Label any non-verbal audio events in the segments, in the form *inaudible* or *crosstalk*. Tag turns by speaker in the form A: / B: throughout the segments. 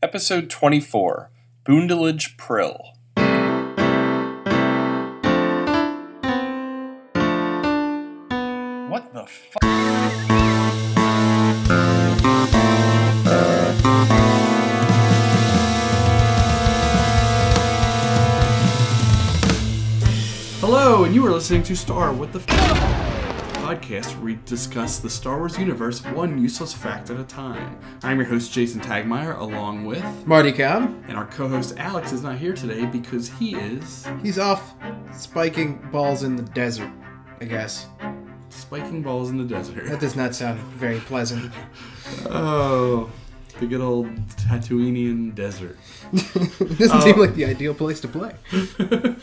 A: Episode 24 Boondillage Prill. What the fuck?
B: Hello, and you are listening to Star What the F- podcast where we discuss the Star Wars universe one useless fact at a time. I'm your host Jason Tagmeyer, along with,
C: Marty Cobb.
B: and our co-host Alex is not here today because he is
C: He's off spiking balls in the desert, I guess.
B: spiking balls in the desert.
C: That does not sound very pleasant. *laughs*
B: Oh, the good old Tatooinean desert. *laughs*
C: doesn't seem like the ideal place to play. *laughs*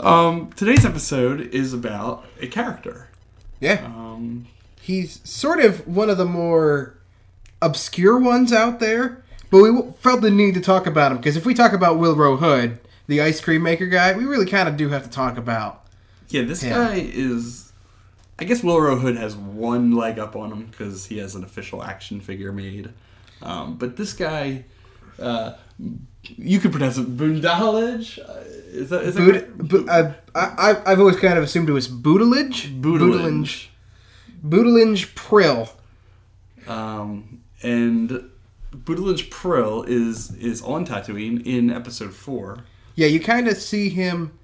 B: Um, today's episode is about a character.
C: Yeah.
B: Um,
C: He's sort of one of the more obscure ones out there, but we felt the need to talk about him because if we talk about Wilrow Hood, the ice cream maker guy, we really kind of do have to talk about.
B: yeah, this
C: Yeah.
B: guy is. I guess Wilrow Hood has one leg up on him because he has an official action figure made. Um, but this guy, uh, you could pronounce it Boondalage. Is that is that
C: Boot,
B: correct?
C: bo- I, I, I've always kind of assumed it was Boodalage.
B: Boodalage.
C: Boodalage Prill.
B: Um, and Boodalage Prill is is on Tatooine in episode four.
C: Yeah, you kind of see him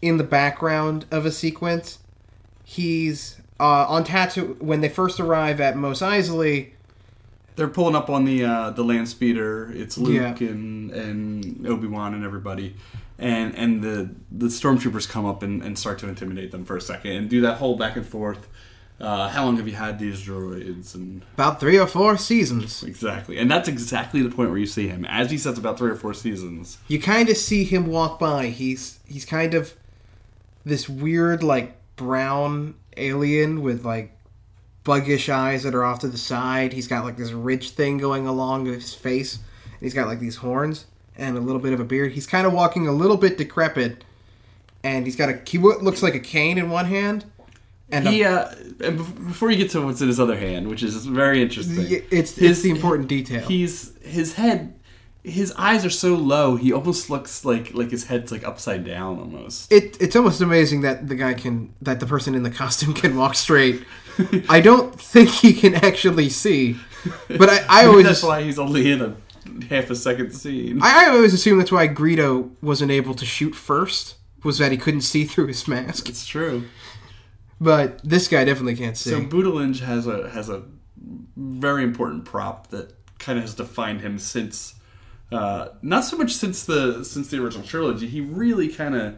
C: in the background of a sequence. He's uh, on Tatoo when they first arrive at Mos Eisley.
B: They're pulling up on the uh, the land speeder. It's Luke
C: Yeah.
B: and and Obi Wan and everybody, and and the the stormtroopers come up and, and start to intimidate them for a second and do that whole back and forth. Uh, how long have you had these droids? And
C: About three or four seasons.
B: exactly, and that's exactly the point where you see him as he says about three or four seasons.
C: You kind of see him walk by. He's he's kind of this weird like brown alien with like buggish eyes that are off to the side. He's got like this ridge thing going along his face. And he's got like these horns and a little bit of a beard. He's kind of walking a little bit decrepit, and he's got a he looks like a cane in one hand. And
B: He
C: a,
B: uh, and before you get to what's in his other hand, which is very interesting.
C: It's
B: His-
C: it's the important detail.
B: He's his head, his eyes are so low. He almost looks like like his head's like upside down almost.
C: it, it's almost amazing that the guy can that the person in the costume can walk straight. I don't think he can actually see, but I, I *laughs* always
B: that's why he's only in a half a second scene.
C: I, I always assume that's why Greedo wasn't able to shoot first was that he couldn't see through his mask.
B: it's true.
C: But this guy definitely can't see.
B: So Boodlinge has a has a very important prop that kind of has defined him since uh, not so much since the since the original trilogy. He really kind of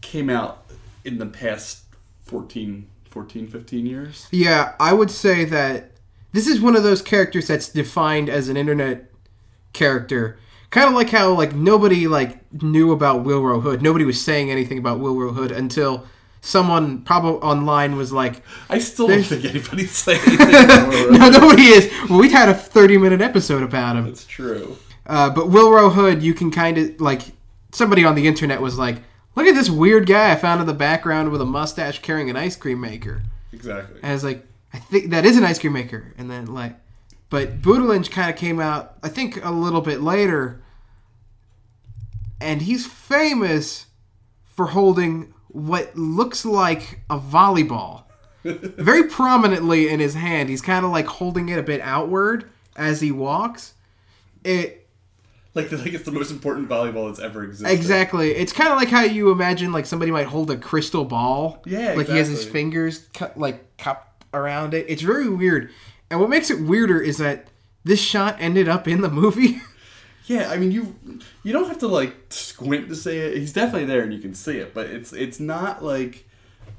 B: came out in the past 14, 14, 15 years.
C: yeah, I would say that this is one of those characters that's defined as an internet character. Kind of like how like nobody like knew about Wilrow Hood. Nobody was saying anything about Wilrow Hood until someone probably online was like,
B: I still don't think anybody's *laughs* saying anything.
C: "No, nobody is." Well, we had a thirty-minute episode about him.
B: It's true.
C: Uh, but Wilrow Hood, you can kind of like somebody on the internet was like, "Look at this weird guy I found in the background with a mustache carrying an ice cream maker."
B: Exactly.
C: And I was like, "I think that is an ice cream maker." And then like, but Boodlinge kind of came out, I think, a little bit later, and he's famous for holding what looks like a volleyball *laughs* very prominently in his hand. He's kind of like holding it a bit outward as he walks. It
B: Like, like it's the most important volleyball that's ever existed.
C: Exactly. It's kind of like how you imagine like somebody might hold a crystal ball.
B: Yeah,
C: Like he has his fingers cut, like cup around it. It's very weird. And what makes it weirder is that this shot ended up in the movie. *laughs*
B: Yeah, I mean you you don't have to like squint to see it. He's definitely there and you can see it, but it's it's not like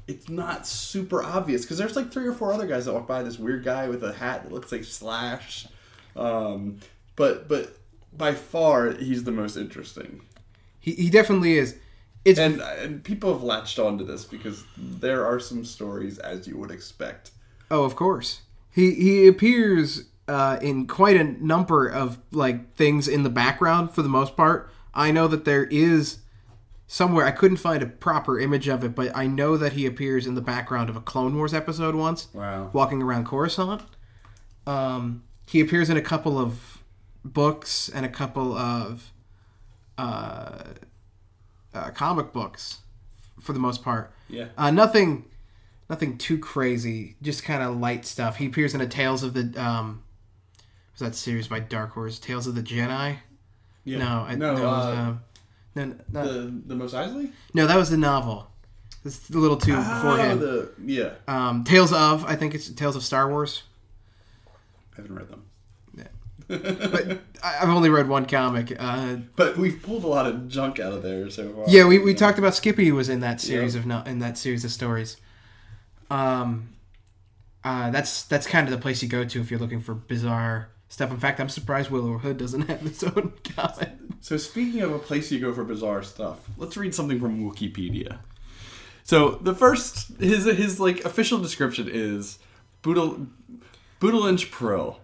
B: it's not super obvious because there's like three or four other guys that walk by this weird guy with a hat that looks like Slash, um, but but by far he's the most interesting,
C: he, he definitely is. It's
B: and and people have latched onto this because there are some stories as you would expect.
C: oh, of course. He he appears uh, in quite a number of like things in the background for the most part. I know that there is somewhere I couldn't find a proper image of it, but I know that he appears in the background of a Clone Wars episode once.
B: Wow.
C: walking around Coruscant. Um, he appears in a couple of books and a couple of uh, uh, comic books for the most part.
B: Yeah.
C: Uh, nothing, nothing too crazy. Just kind of light stuff. He appears in a Tales of the um, was that series by Dark Horse? Tales of the Jedi.
B: Yeah.
C: No, I,
B: no,
C: was,
B: uh,
C: um, no, not,
B: the the Mos Eisley.
C: no, that was the novel. It's a little too beforehand.
B: Oh, the yeah.
C: Um, Tales of, I think it's Tales of Star Wars.
B: I haven't read them.
C: But I've only read one comic. Uh,
B: But we've pulled a lot of junk out of there so far.
C: yeah, we, we talked about Skippy was in that series of no, in that series of stories. Um, uh, that's that's kind of the place you go to if you're looking for bizarre stuff. In fact, I'm surprised Wilrow Hood doesn't *laughs* have its own comic.
B: So speaking of a place you go for bizarre stuff, let's read something from Wikipedia. So the first his his like official description is Boodle Boodleinch Prill,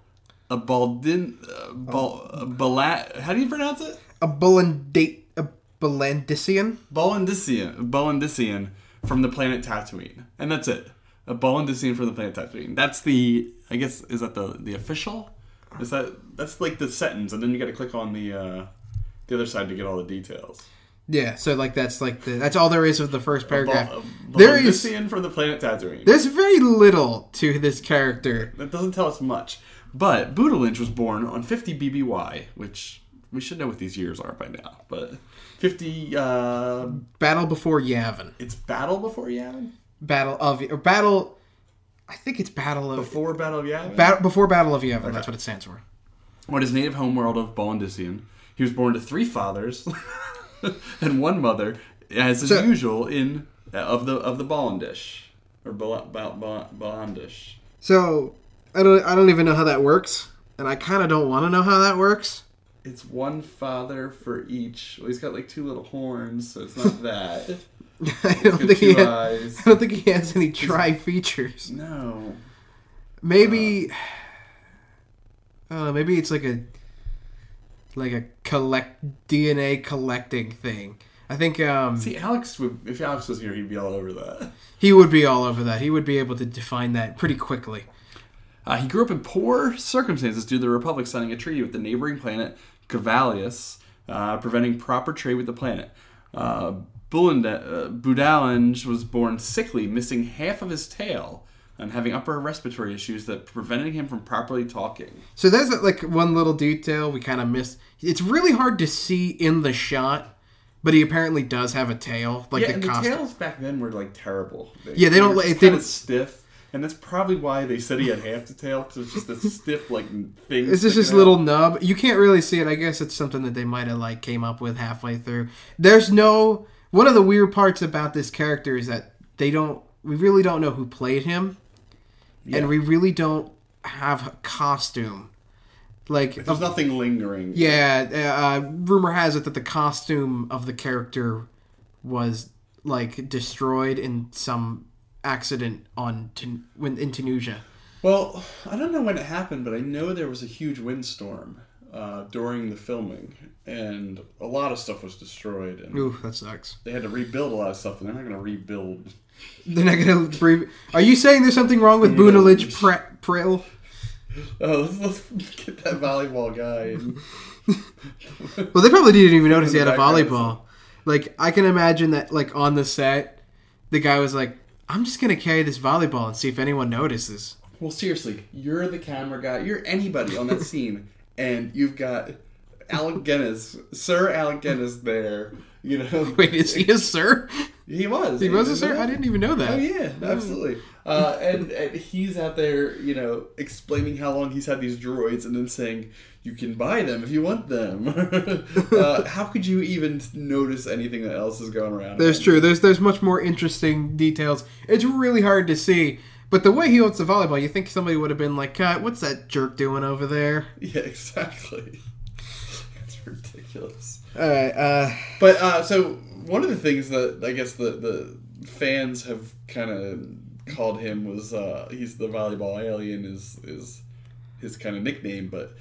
B: a Baldin uh, bal, a Bala, how do you pronounce it?
C: A Bullandate, a Bullandisian.
B: Bolindisian, Bolindisian from the planet Tatooine, and that's it. A Bolindisian from the planet Tatooine. That's the I guess is that the the official? Is that that's like the sentence, and then you got to click on the uh, the other side to get all the details.
C: Yeah, so like that's like the that's all there is of the first paragraph.
B: Bol-
C: There is
B: from the planet Tatooine.
C: there's very little to this character.
B: That doesn't tell us much. But Buddha Lynch was born on 50 BBY, which we should know what these years are by now. But 50, uh,
C: Battle before Yavin.
B: it's Battle before Yavin?
C: Battle of or Battle. I think it's Battle of
B: Before Battle of Yavin?
C: Battle before Battle of Yavin. That's what it stands for.
B: on his native homeworld of Bolindisian. He was born to three fathers *laughs* and one mother, as is
C: So-
B: usual in uh, of the of the Bollandish or Bollandish.
C: So I don't I don't even know how that works, and I kind of don't want to know how that works.
B: It's one father for each. Well, he's got like two little horns, so it's not that. *laughs*
C: I don't think he has. I don't think he has any tri features.
B: No.
C: Maybe I don't know. Maybe it's like a like a collect DNA collecting thing. I think um,
B: See, Alex would. If Alex was here, he'd be all over that.
C: he would be all over that. He would be able to define that pretty quickly.
B: Uh, he grew up in poor circumstances due to the Republic signing a treaty with the neighboring planet Cavalius, uh, preventing proper trade with the planet. Uh, uh, Budalange was born sickly, missing half of his tail, and having upper respiratory issues that prevented him from properly talking.
C: So there's like one little detail we kind of missed. It's really hard to see in the shot, but he apparently does have a tail, like
B: yeah,
C: the
B: and the tails back then were like terrible.
C: Yeah, they don't
B: just
C: they
B: kinda stiff, and that's probably why they said he had half the tail because it's just a stiff like thing.
C: It's just this
B: sticking out.
C: little nub. You can't really see it. I guess it's something that they might have like came up with halfway through. There's no one of the weird parts about this character is that they don't. We really don't know who played him,
B: Yeah.
C: and we really don't have a costume. Like,
B: There's nothing lingering.
C: yeah, uh, rumor has it that the costume of the character was like destroyed in some accident on when in Tunisia.
B: Well, I don't know when it happened, but I know there was a huge windstorm uh, during the filming, and a lot of stuff was destroyed, and
C: Ooh, that sucks.
B: they had to rebuild a lot of stuff, and they're not going to rebuild.
C: They're not gonna breathe. Are you saying there's something wrong with
B: knows?
C: Boonalidge Pre- Prill?
B: Oh, let's, let's get that volleyball guy. *laughs*
C: Well, they probably didn't even notice he had a volleyball. Like, I can imagine that, like, on the set, the guy was like, I'm just gonna carry this volleyball and see if anyone notices.
B: well, seriously, you're the camera guy. You're anybody on that *laughs* scene, and you've got Alec Guinness, Sir Alec Guinness there. You know, *laughs*
C: Wait, is he a sir?
B: he was.
C: He was a sir? I didn't even know that.
B: Oh yeah, absolutely. Hmm. Uh, and, and he's out there, you know, explaining how long he's had these droids, and then saying you can buy them if you want them. *laughs* uh, how could you even notice anything that else is going around?
C: That's true. There's there's much more interesting details. It's really hard to see. But the way he holds the volleyball, you think somebody would have been like, "God, what's that jerk doing over there?" *laughs*
B: Yeah, exactly. That's ridiculous.
C: All right. Uh,
B: But uh, so one of the things that I guess the the fans have kind of called him was uh, he's the volleyball alien is is his kind of nickname, but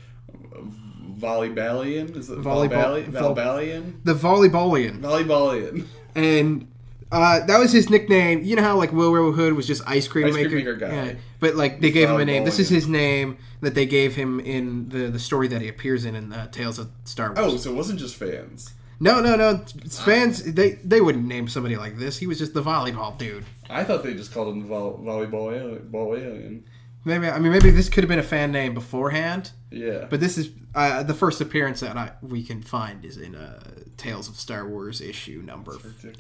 B: volleyballian is it
C: Volleyball-
B: Volleyball
C: vol-
B: Valbalian
C: the volleyballian.
B: volleyballian.
C: and Uh, that was his nickname. You know how like Will Hood was just ice cream
B: Ice cream
C: maker,
B: maker guy.
C: Yeah. But like they gave him a name. This is his name that they gave him in the the story that he appears in in uh, Tales of Star Wars.
B: Oh, so it wasn't just fans.
C: No, no, no! Fans they they wouldn't name somebody like this. He was just the volleyball dude.
B: I thought they just called him the vol- volleyball alien, ball alien.
C: Maybe I mean maybe this could have been a fan name beforehand,
B: Yeah.
C: but this is uh, the first appearance that I, we can find is in uh, Tales of Star Wars issue number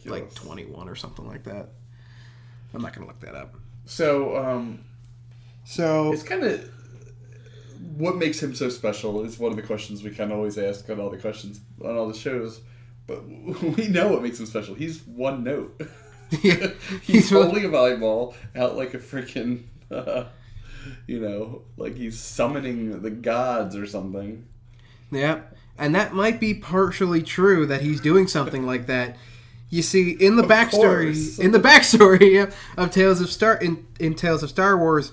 C: like twenty one or something like that. I'm not gonna look that up.
B: so, um,
C: So
B: it's kind of what makes him so special is one of the questions we can always ask on all the questions on all the shows. But *laughs* we know what makes him special. He's one note. *laughs*
C: Yeah, *laughs*
B: he's
C: he's really-
B: holding a volleyball out like a freaking, uh, you know, like he's summoning the gods or something.
C: Yeah, and that might be partially true that he's doing something like that. You see, in the
B: Of
C: backstory,
B: course.
C: in the backstory of, of Tales of Star in, in Tales of Star Wars,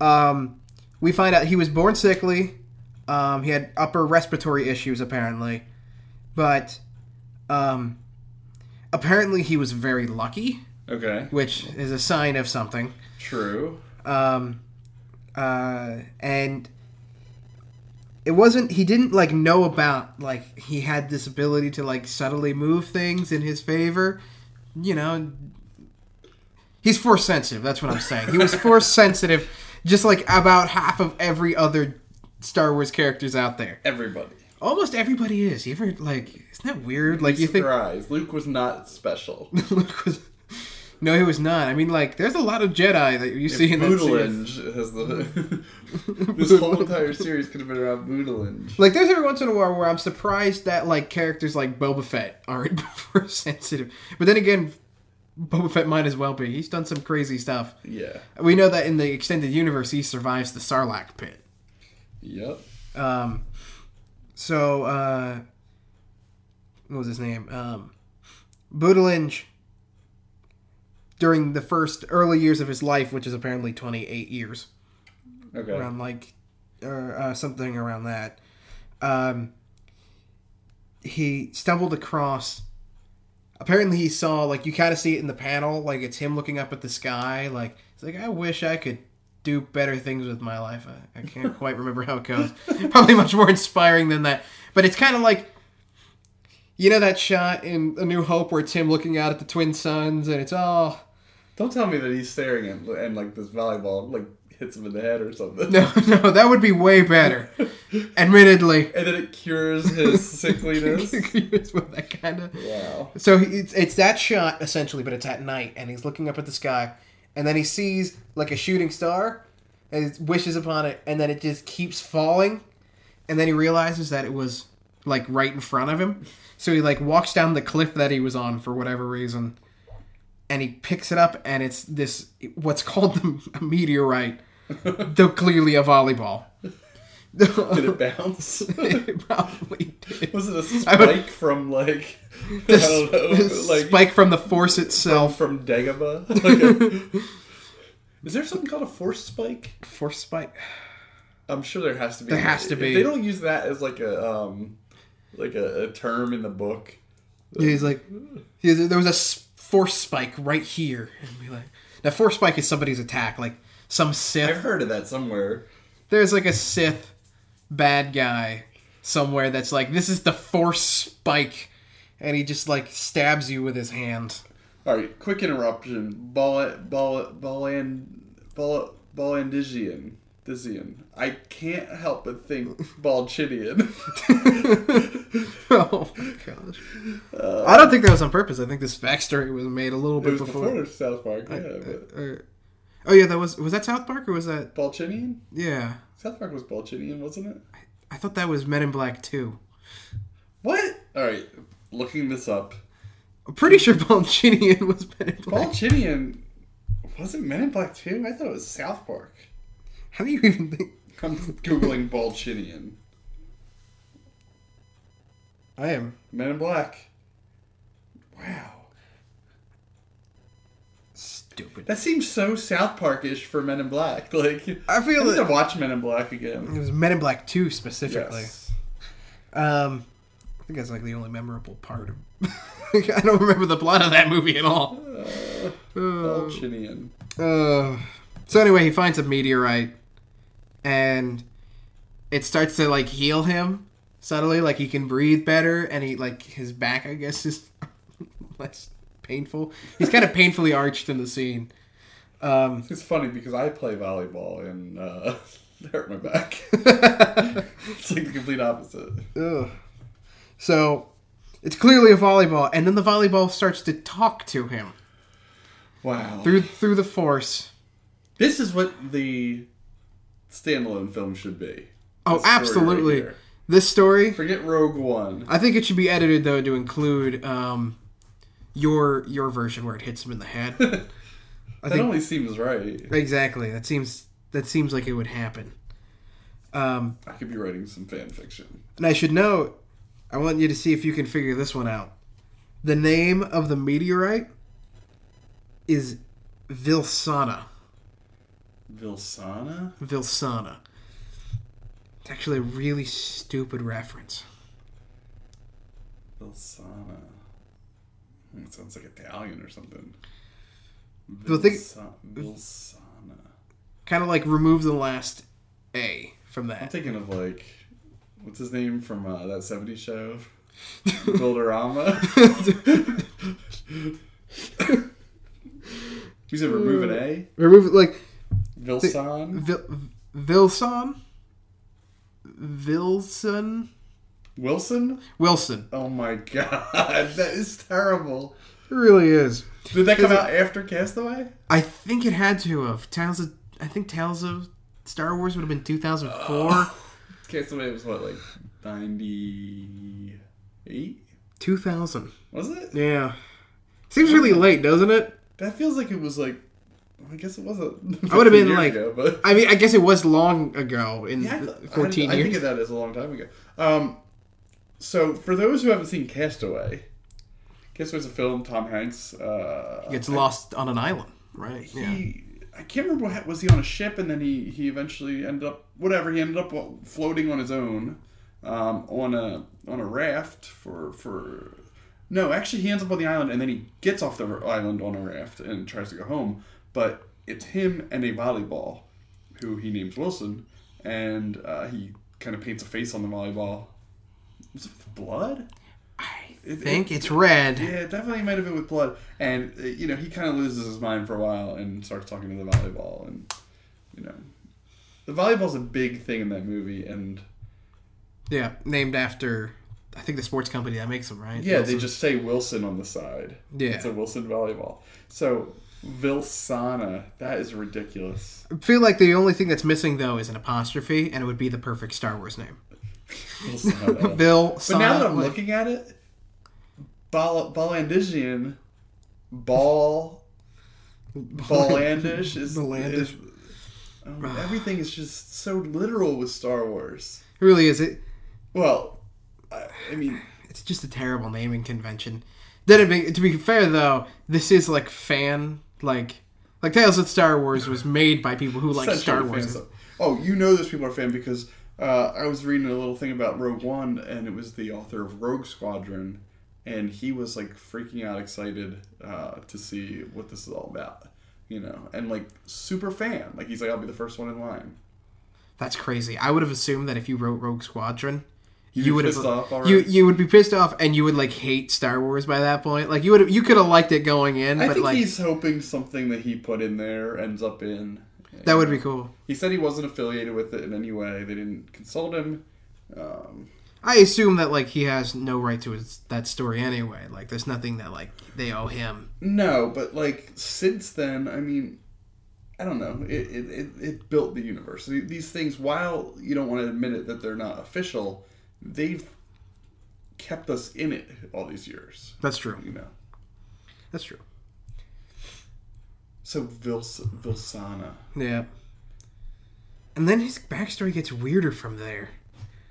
C: um, we find out he was born sickly. Um, he had upper respiratory issues apparently, but um, apparently he was very lucky,
B: Okay,
C: which is a sign of something.
B: true.
C: um, uh, and it wasn't he didn't like know about like he had this ability to like subtly move things in his favor you know he's force sensitive that's what i'm saying he was *laughs* force sensitive just like about half of every other star wars characters out there
B: Everybody.
C: almost everybody is you ever like isn't that weird like you think
B: Surprise. Luke was not special. *laughs*
C: Luke was no he was not i mean like there's a lot of jedi that you see in that series.
B: Has the. *laughs* this whole entire series could have been around Boodlinge.
C: Like, there's every once in a while where I'm surprised that like characters like Boba Fett aren't *laughs* force sensitive. But then again, Boba Fett might as well be. He's done some crazy stuff.
B: Yeah.
C: We know that in the extended universe, he survives the Sarlacc pit.
B: Yep.
C: Um, so uh, what was his name? Um, Boodlinge. During the first early years of his life, which is apparently 28 years,
B: Okay.
C: around like or uh, something around that. Um, he stumbled across. Apparently, he saw like you kind of see it in the panel, like it's him looking up at the sky. Like it's like I wish I could do better things with my life. I, I can't *laughs* quite remember how it goes. Probably much more inspiring than that. But it's kind of like you know that shot in A New Hope where it's him looking out at the twin suns, and it's all
B: Don't tell me that he's staring at and like this volleyball like hits him in the head or something.
C: no, *laughs* no, that would be way better. *laughs* Admittedly.
B: And then it cures his *laughs* sickliness.
C: It's with that kind of.
B: wow.
C: So he- it's it's that shot essentially, but it's at night, and he's looking up at the sky, and then he sees like a shooting star, and he wishes upon it, and then it just keeps falling, and then he realizes that it was like right in front of him. So he like walks down the cliff that he was on for whatever reason, and he picks it up, and it's this what's called the a meteorite, *laughs* though clearly a volleyball.
B: Did it bounce? *laughs*
C: it probably did.
B: Was it a
C: I would-
B: spike from like *laughs* I don't know, like
C: spike from the force itself.
B: from Dagobah? Like a- is there something called a force spike?
C: Force spike.
B: I'm sure there has to be.
C: There has to
B: If
C: be.
B: They don't use that as like a um, like a, a term in the book.
C: Yeah, he's like, there was a force spike right here, and we like, now force spike is somebody's attack, like some Sith.
B: I've heard of that somewhere.
C: There's like a Sith bad guy somewhere that's like, this is the force spike, and he just like stabs you with his hand.
B: All right, quick interruption. Ball, ball, balland, ball, ballandigian, Dizian. I can't help but think *laughs* Ballchinian. *laughs*
C: oh my gosh! I don't think that was on purpose. I think this backstory was made a little
B: it
C: bit
B: was
C: before.
B: before South Park. Yeah, but
C: Uh, oh yeah, that was was that South Park or was that
B: Ballchinian.
C: yeah?
B: South Park was Ballchinian, wasn't it?
C: I thought that was Men in Black too.
B: What? All right, looking this up.
C: I'm pretty sure Ballchinian *laughs* was Men in Black.
B: Ballchinian wasn't Men in Black too? I thought it was South Park.
C: How do you even think?
B: I'm googling Ballchinian.
C: I am
B: Men in Black. Wow.
C: Stupid.
B: That seems so South Park-ish for Men in Black. *laughs* Like
C: I feel
B: I need to watch Men in Black again.
C: it was Men in Black 2 specifically.
B: Yes.
C: Um, think that's like the only memorable part of. *laughs* I don't remember the plot of that movie at all.
B: Ballchinian.
C: Uh, so anyway, he finds a meteorite, and it starts to like heal him subtly. Like he can breathe better, and he like his back, I guess, is *laughs* less painful. He's kind of painfully arched in the scene. Um,
B: It's funny because I play volleyball and uh, *laughs* it hurt my back. *laughs* it's like the complete opposite.
C: ugh. So it's clearly a volleyball, and then the volleyball starts to talk to him
B: Wow.
C: through through the force.
B: This is what the standalone film should be.
C: Oh,
B: This story right
C: absolutely. this story,
B: Forget Rogue One.
C: I think it should be edited though to include um, your your version where it hits him in the head. *laughs* I
B: That
C: think
B: only seems right.
C: exactly. That seems that seems like it would happen. Um,
B: I could be writing some fan fiction.
C: and I should note, I want you to see if you can figure this one out. The name of the meteorite is Vilsana.
B: Vilsana?
C: Vilsana. It's actually a really stupid reference.
B: Vilsana. It sounds like Italian or something.
C: Well, think-
B: Vilsana.
C: Kind of like remove the last A from that.
B: I'm thinking of like, what's his name from uh, that 70s show? *laughs* Builderama. *laughs* you said remove an A?
C: remove like
B: Vilsan?
C: Vil- Vilson? Vilson?
B: Wilson?
C: Wilson.
B: Oh my god, *laughs* that is terrible.
C: It really is.
B: Did that come out after Castaway?
C: I think it had to have. Tales of I think Tales of Star Wars would have been 2004. *laughs*
B: Castaway was what, like 98?
C: 2000.
B: Was it?
C: Yeah. Seems really late, doesn't it?
B: That feels like it was like. I guess it wasn't. *laughs*
C: I would've been like-
B: ago, but
C: I mean, I guess it was long ago in
B: Yeah, I th-
C: 14
B: I, I
C: years.
B: think of that as a long time ago. Um, so for those who haven't seen Castaway, Castaway's a film. Tom Hanks uh,
C: Gets lost on an island, right?
B: He,
C: Yeah.
B: I can't remember what was he on a ship, and then he he eventually ended up whatever. He ended up floating on his own um, on a on a raft for for. No, actually, he ends up on the island, and then he gets off the island on a raft and tries to go home. But it's him and a volleyball, who he names Wilson, and uh, he kind of paints a face on the volleyball. Was it with blood?
C: I
B: It-
C: think
B: it-
C: it's red.
B: Yeah, it definitely might have been with blood. And, uh, you know, he kind of loses his mind for a while and starts talking to the volleyball. And, you know, the volleyball's a big thing in that movie. And,
C: Yeah, named after I think the sports company that makes them, right?
B: yeah,
C: Wilson.
B: they just say Wilson on the side.
C: Yeah.
B: It's a Wilson volleyball. So, Vilsana, that is ridiculous.
C: I feel like the only thing that's missing though is an apostrophe, and it would be the perfect Star Wars name.
B: Vilsana.
C: Bill.
B: but now that I'm
C: like,
B: looking at it, Ball, Ballandigian, Ball, Ballandish is,
C: Ballandish.
B: is um, everything is just so literal with Star Wars.
C: it really is it.
B: Well, I, I mean,
C: It's just a terrible naming convention. Then it be, to be fair though, this is like fan like like Tales of Star Wars was made by people who like Star Wars.
B: stuff. Oh, you know those people are fan because uh, I was reading a little thing about Rogue One, and it was the author of Rogue Squadron, and he was like freaking out, excited uh, to see what this is all about. You know, and like super fan. Like he's like, I'll be the first one in line.
C: That's crazy. I would have assumed that if you wrote Rogue Squadron,
B: You'd
C: you would have
B: pissed off
C: you you would be pissed off and you would like hate Star Wars by that point. Like you would have you could have liked it going in,
B: I
C: but
B: think
C: like
B: he's hoping something that he put in there ends up in.
C: That would be cool.
B: He said he wasn't affiliated with it in any way. They didn't consult him. Um,
C: I assume that like he has no right to his, that story anyway. Like there's nothing that like they owe him.
B: No, but like since then, I mean, I don't know. It it, it, it built the universe. These things, while you don't want to admit it that they're not official, they've kept us in it all these years.
C: That's true.
B: You know.
C: That's true.
B: So Vils Vilsana,
C: Yeah. And then his backstory gets weirder from there.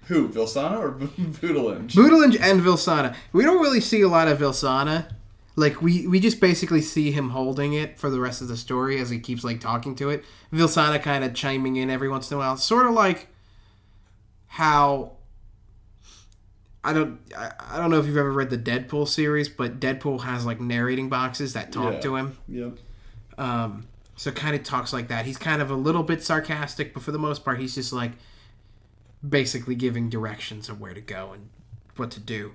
B: who Vilsana or *laughs* Boodlinge?
C: Boodlinge and Vilsana. We don't really see a lot of Vilsana. Like we we just basically see him holding it for the rest of the story as he keeps like talking to it. Vilsana kind of chiming in every once in a while, sort of like how I don't I, I don't know if you've ever read the Deadpool series, but Deadpool has like narrating boxes that talk
B: Yeah.
C: to him.
B: Yep.
C: Um, so kind of talks like that. He's kind of a little bit sarcastic, but for the most part, he's just like basically giving directions of where to go and what to do.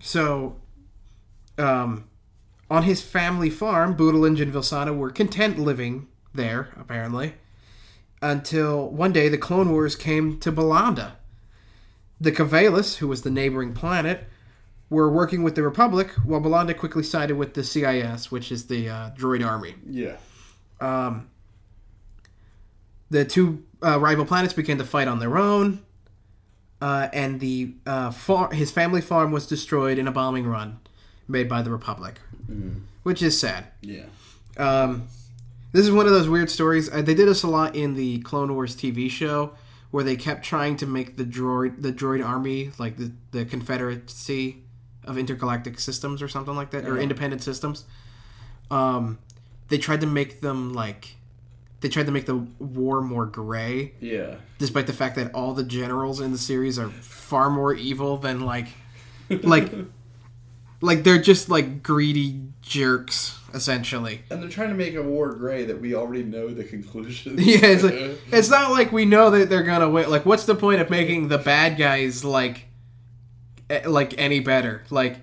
C: So, um, on his family farm, Boodlinge and Vilsana were content living there, apparently, until one day the Clone Wars came to Balanda. The Cavalis, who was the neighboring planet, were working with the Republic, while Balanda quickly sided with the CIS, which is the uh, droid army.
B: Yeah.
C: Um, the two uh, rival planets began to fight on their own, uh, and the uh, far- his family farm was destroyed in a bombing run made by the Republic, which is sad.
B: Yeah.
C: Um, this is one of those weird stories. Uh, they did this a lot in the Clone Wars TV show, where they kept trying to make the droid the droid army like the the Confederacy of Intergalactic Systems or something like that, or Independent Systems. Um, they tried to make them like they tried to make the war more gray,
B: Yeah.
C: despite the fact that all the generals in the series are far more evil than like like *laughs* like they're just like greedy jerks essentially.
B: And they're trying to make a war gray that we already know the conclusion. *laughs*
C: Yeah, it's like it's not like we know that they're gonna win. Like, what's the point of making the bad guys like, like any better? Like,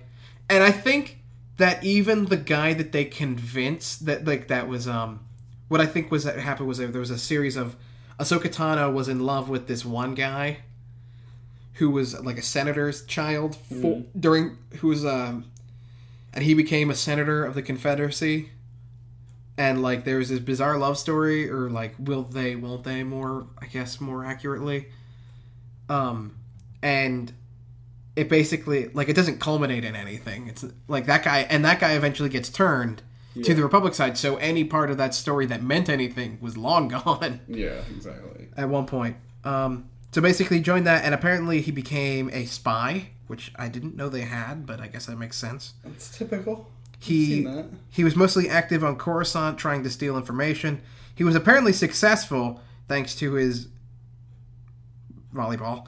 C: and I think that even the guy that they convinced that like that was um, what I think was that happened was there was a series of Ahsoka Tano was in love with this one guy who was like a senator's child for, during who was um, and he became a senator of the Confederacy. And like there was this bizarre love story or like will they won't they more i guess more accurately? Um and it basically like it doesn't culminate in anything it's like that guy and that guy eventually gets turned to the republic side so any part of that story that meant anything was long *laughs* gone
B: Yeah, exactly.
C: at one point um so basically he joined that and apparently he became a spy which i didn't know they had but i guess that makes sense
B: That's typical.
C: He he was mostly active on Coruscant trying to steal information. He was apparently successful thanks to his volleyball.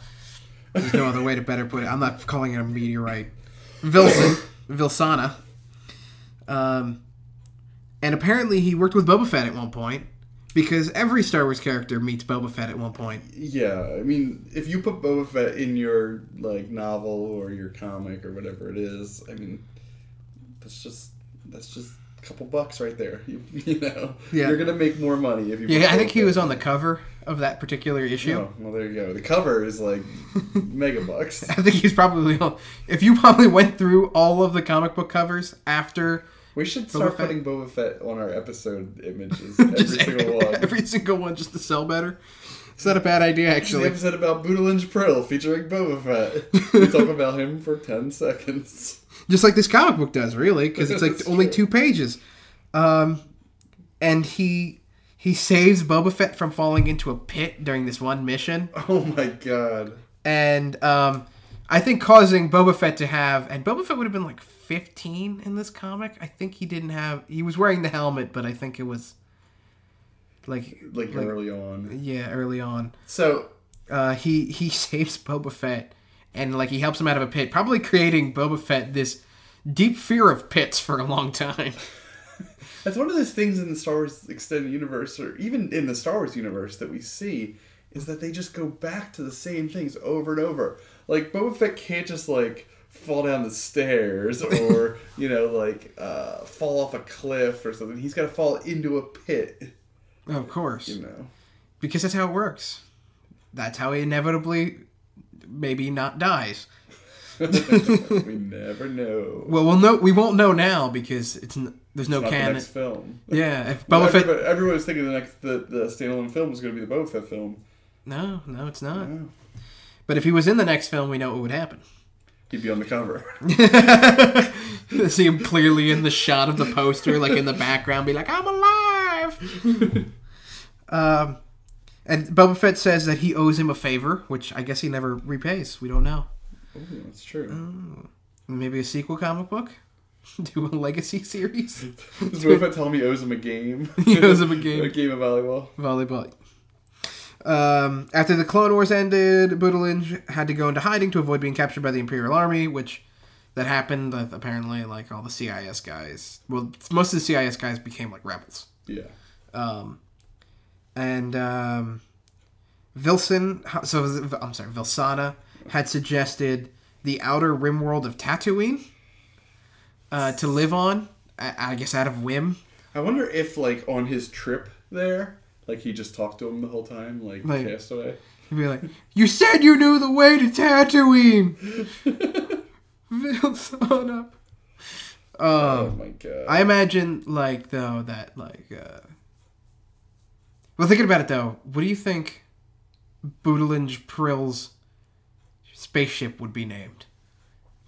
C: There's no other way to better put it. I'm not calling it a meteorite. Vilson, Vilsana. Um, and apparently he worked with Boba Fett at one point because every Star Wars character meets Boba Fett at one point.
B: Yeah, I mean, if you put Boba Fett in your like novel or your comic or whatever it is, I mean, that's just that's just couple bucks right there. You, *laughs* you know,
C: Yeah.
B: you're gonna make more money if you.
C: Yeah, I think he was on the cover of that particular issue.
B: Oh, well, there you go. The cover is like *laughs* mega bucks.
C: I think he's probably on. If you probably went through all of the comic book covers after
B: We should start
C: Fett.
B: putting Boba Fett on our episode images. *laughs* Every single one.
C: every single one just to sell better. It's not a bad idea, actually.
B: the episode about Boodlinge Prill featuring Boba Fett. we talk about him for 10 seconds.
C: Just like this comic book does, really, because it's like *laughs* only
B: true.
C: two pages. Um, and he he saves Boba Fett from falling into a pit during this one mission,
B: Oh my god.
C: and um, I think causing Boba Fett to have and Boba Fett would have been like fifteen in this comic. I think he didn't have. He was wearing the helmet, but I think it was like
B: Like,
C: Like-
B: early on.
C: yeah, early on.
B: So,
C: uh, he he *laughs* saves Boba Fett and like he helps him out of a pit, probably creating Boba Fett this deep fear of pits for a long time. *laughs*
B: that's one of those things in the Star Wars extended universe, or even in the Star Wars universe, that we see is that they just go back to the same things over and over. Like, Boba Fett can't just, like, fall down the stairs *laughs* or, you know, like, uh, fall off a cliff or something. He's got to fall into a pit,
C: of course,
B: you know.
C: because that's how it works. That's how he inevitably, maybe not dies. *laughs*
B: we *laughs* never know.
C: Well, we'll know. We won't know now because it's n- there's no
B: Not the
C: canon.
B: next film.
C: Yeah, if
B: Well,
C: Fett.
B: everyone was thinking the next the, the standalone film was going to be the Boba Fett film.
C: No, no, it's not.
B: Oh.
C: But if he was in the next film, we know what would happen.
B: He'd be on the cover. *laughs*
C: See him clearly in the shot of the poster, like in the background, be like, "I'm alive." um, and Boba Fett says that he owes him a favor, which I guess he never repays. We don't know.
B: Ooh, that's true.
C: Maybe a sequel comic book, *laughs* do a legacy series, *laughs*
B: Does Boba Fett tell me he owes him a game? *laughs*
C: He owes him a game.
B: a game of volleyball.
C: volleyball. Um, after the Clone Wars ended, Buttigieg had to go into hiding to avoid being captured by the Imperial Army, which that happened. That apparently, like all the CIS guys, well, most of the CIS guys became like rebels.
B: Yeah.
C: Um, and um, Vilson, so I'm sorry, Vilsana had suggested the outer rim world of Tatooine uh, to live on. I, I guess out of whim.
B: I wonder if, like, on his trip there, like, he just talked to him the whole time, like,
C: Like-
B: Castaway.
C: He'd be like, "You said you knew the way to Tatooine." *laughs* Vilsana.
B: Oh
C: Um,
B: my god.
C: I imagine, like, though that, like, uh... well, thinking about it though, what do you think Bootalinge Prill's spaceship would be named?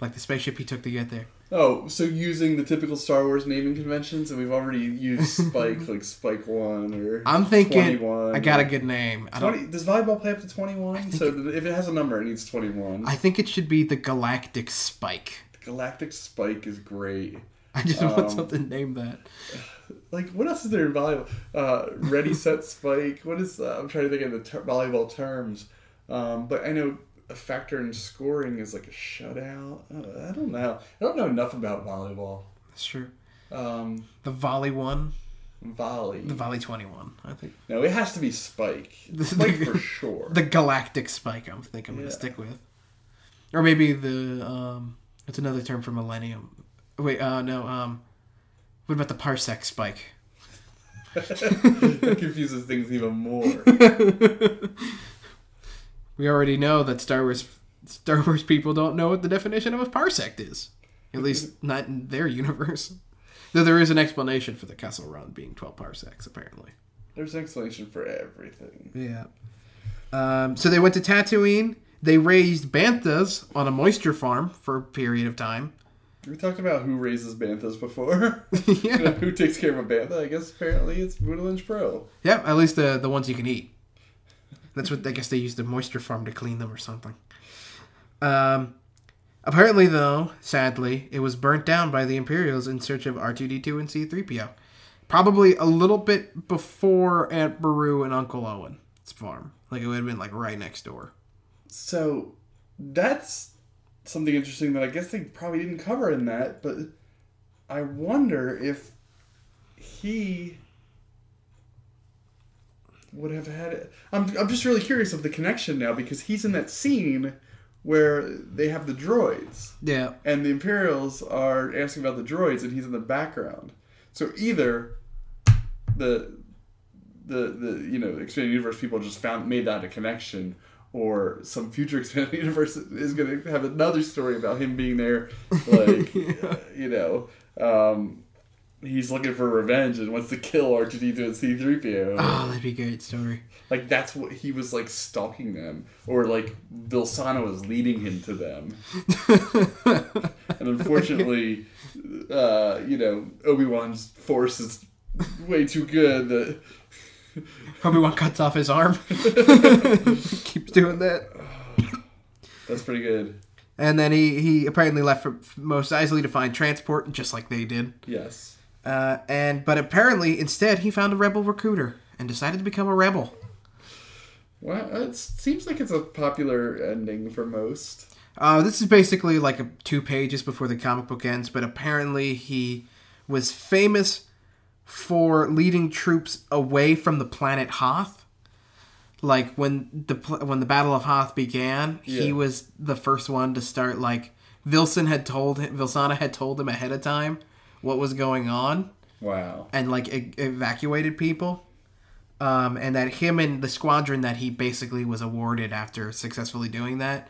C: Like the spaceship he took to get there.
B: oh, so using the typical Star Wars naming conventions, and we've already used *laughs* Spike, like Spike 1 or.
C: I'm thinking
B: 21.
C: I got a good name. I don't.
B: does volleyball play up to 21? So th- if it has a number, it needs 21.
C: I think it should be the Galactic Spike.
B: Galactic Spike is great.
C: I just want
B: Um,
C: something named that. *laughs*
B: Like, what else is there in volleyball? Uh, ready, *laughs* set, spike. What is. Uh, I'm trying to think of the ter- volleyball terms. Um, but I know a factor in scoring is like a shutout. Uh, I don't know. I don't know enough about volleyball.
C: That's true.
B: Um,
C: The Volley one,
B: volley.
C: the Volley twenty one. I think
B: no, it has to be Spike. *laughs* Spike for sure.
C: the Galactic Spike. I'm think I'm
B: Yeah.
C: gonna stick with, or maybe the um. It's another term for Millennium. Wait, uh, no. Um, what about the Parsec Spike?
B: that confuses things even more. *laughs*
C: We already know that Star Wars Star Wars people don't know what the definition of a parsec is. At least not in their universe. Though there is an explanation for the Kessel Run being 12 parsecs, apparently.
B: There's an explanation for everything.
C: Yeah. Um, so they went to Tatooine. They raised banthas on a moisture farm for a period of time.
B: We talked about who raises banthas before. *laughs* *laughs*
C: yeah.
B: who takes care of a bantha? I guess apparently it's Boodlinge Pro.
C: Yeah, at least the, the ones you can eat. That's what I guess they use the moisture farm to clean them or something. Um, apparently, though, sadly, it was burnt down by the Imperials in search of R2D2 and C3PO. Probably a little bit before Aunt Beru and Uncle Owen's farm. Like it would have been like right next door.
B: So that's something interesting that I guess they probably didn't cover in that, but I wonder if he would have had it. I'm, I'm just really curious of the connection now because he's in that scene where they have the droids
C: Yeah,
B: and the Imperials are asking about the droids and he's in the background. So either the the the you know expanded universe people just found made that a connection or some future *laughs* expanded universe is going to have another story about him being there like *laughs* uh, you know um he's looking for revenge and wants to kill R2D2 and C3PO
C: oh, that'd be a great story.
B: like that's what he was like stalking them or like Vilsana was leading him to them *laughs* and unfortunately uh you know Obi-Wan's force is way too good that
C: Obi Wan cuts off his arm. *laughs* Keeps doing that.
B: that's pretty good
C: And then he, he apparently left for Mos Eisley to find transport, just like they did.
B: yes
C: Uh, and but apparently instead he found a rebel recruiter and decided to become a rebel.
B: well it seems like it's a popular ending for most
C: Uh, this is basically like a, two pages before the comic book ends, but apparently he was famous for leading troops away from the planet Hoth. Like when the when the Battle of Hoth began, he was the first one to start. Like Vilson had told him, Vilsana had told him ahead of time what was going on,
B: wow
C: and like e- evacuated people. Um, and that him and the squadron that he basically was awarded after successfully doing that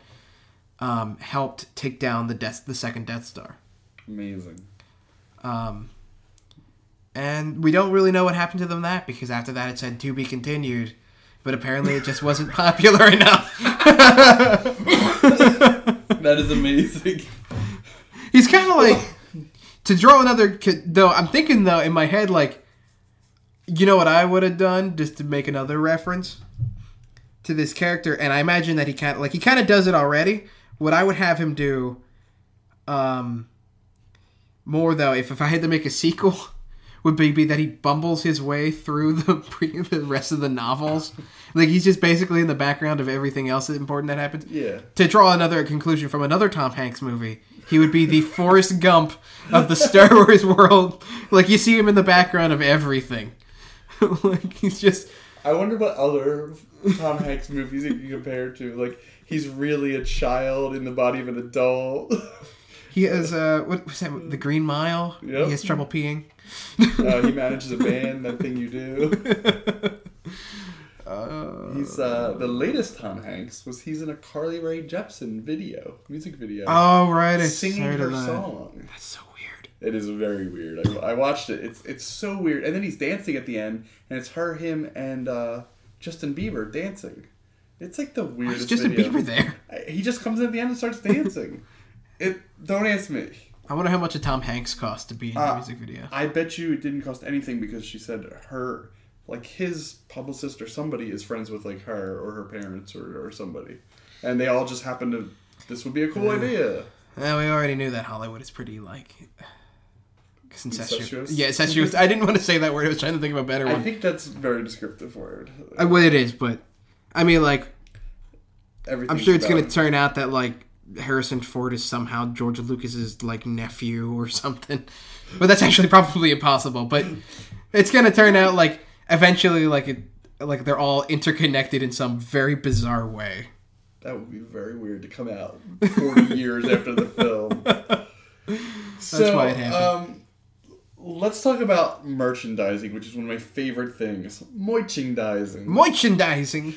C: um, helped take down the death, the second Death Star.
B: amazing
C: Um, and we don't really know what happened to them that because after that it said to be continued, but apparently it just wasn't *laughs* popular enough. *laughs*
B: that is amazing
C: He's kind of like to draw another. Though I'm thinking though in my head like, you know what I would have done just to make another reference to this character, and I imagine that he kind of like he kind of does it already. What I would have him do, um, more though, if if I had to make a sequel, would be, be that he bumbles his way through the pre- *laughs* the rest of the novels. Like he's just basically in the background of everything else important that happens.
B: Yeah.
C: To draw another conclusion from another Tom Hanks movie, he would be the *laughs* Forrest Gump of the Star Wars world. Like you see him in the background of everything. *laughs* like he's just
B: I wonder what other Tom Hanks movies you can compare to. Like he's really a child in the body of an adult.
C: He has uh what was that the Green Mile?
B: Yep.
C: He has trouble peeing.
B: uh, he manages a band. That thing you do. *laughs*
C: Uh,
B: He's uh, the latest Tom Hanks was he's in a Carly Rae Jepsen video, music video,
C: oh right, I
B: singing her
C: that.
B: song.
C: That's so weird.
B: It is very weird. I, I watched it. It's it's so weird. And then he's dancing at the end, and it's her, him, and uh, Justin Bieber dancing. It's like the
C: Why
B: weirdest.
C: is Justin
B: video.
C: Bieber there?
B: I- He just comes in at the end and starts dancing. *laughs* it. Don't ask me.
C: I wonder how much a Tom Hanks cost to be in the
B: Uh,
C: music video.
B: I bet you it didn't cost anything because she said her, like his publicist or somebody is friends with like her or her parents or, or somebody, and they all just happen to. This would be a cool idea.
C: Well, we already knew that Hollywood is pretty like *sighs* incestuous.
B: Incestuous?
C: Yeah, incestuous. I didn't want to say that word. I was trying to think of a better word.
B: I
C: one.
B: think that's a very descriptive word.
C: Uh, well, it is, but I mean, like,
B: Everything.
C: I'm sure it's going to turn out that like Harrison Ford is somehow George Lucas's like nephew or *laughs* something. But that's actually probably impossible. But it's going to turn out like eventually, like it, like they're all interconnected in some very bizarre way.
B: That would be very weird to come out 40 *laughs* years after the film. That's
C: why it happened.
B: Um, let's talk about merchandising, which is one of my favorite things. Merchandising.
C: Merchandising.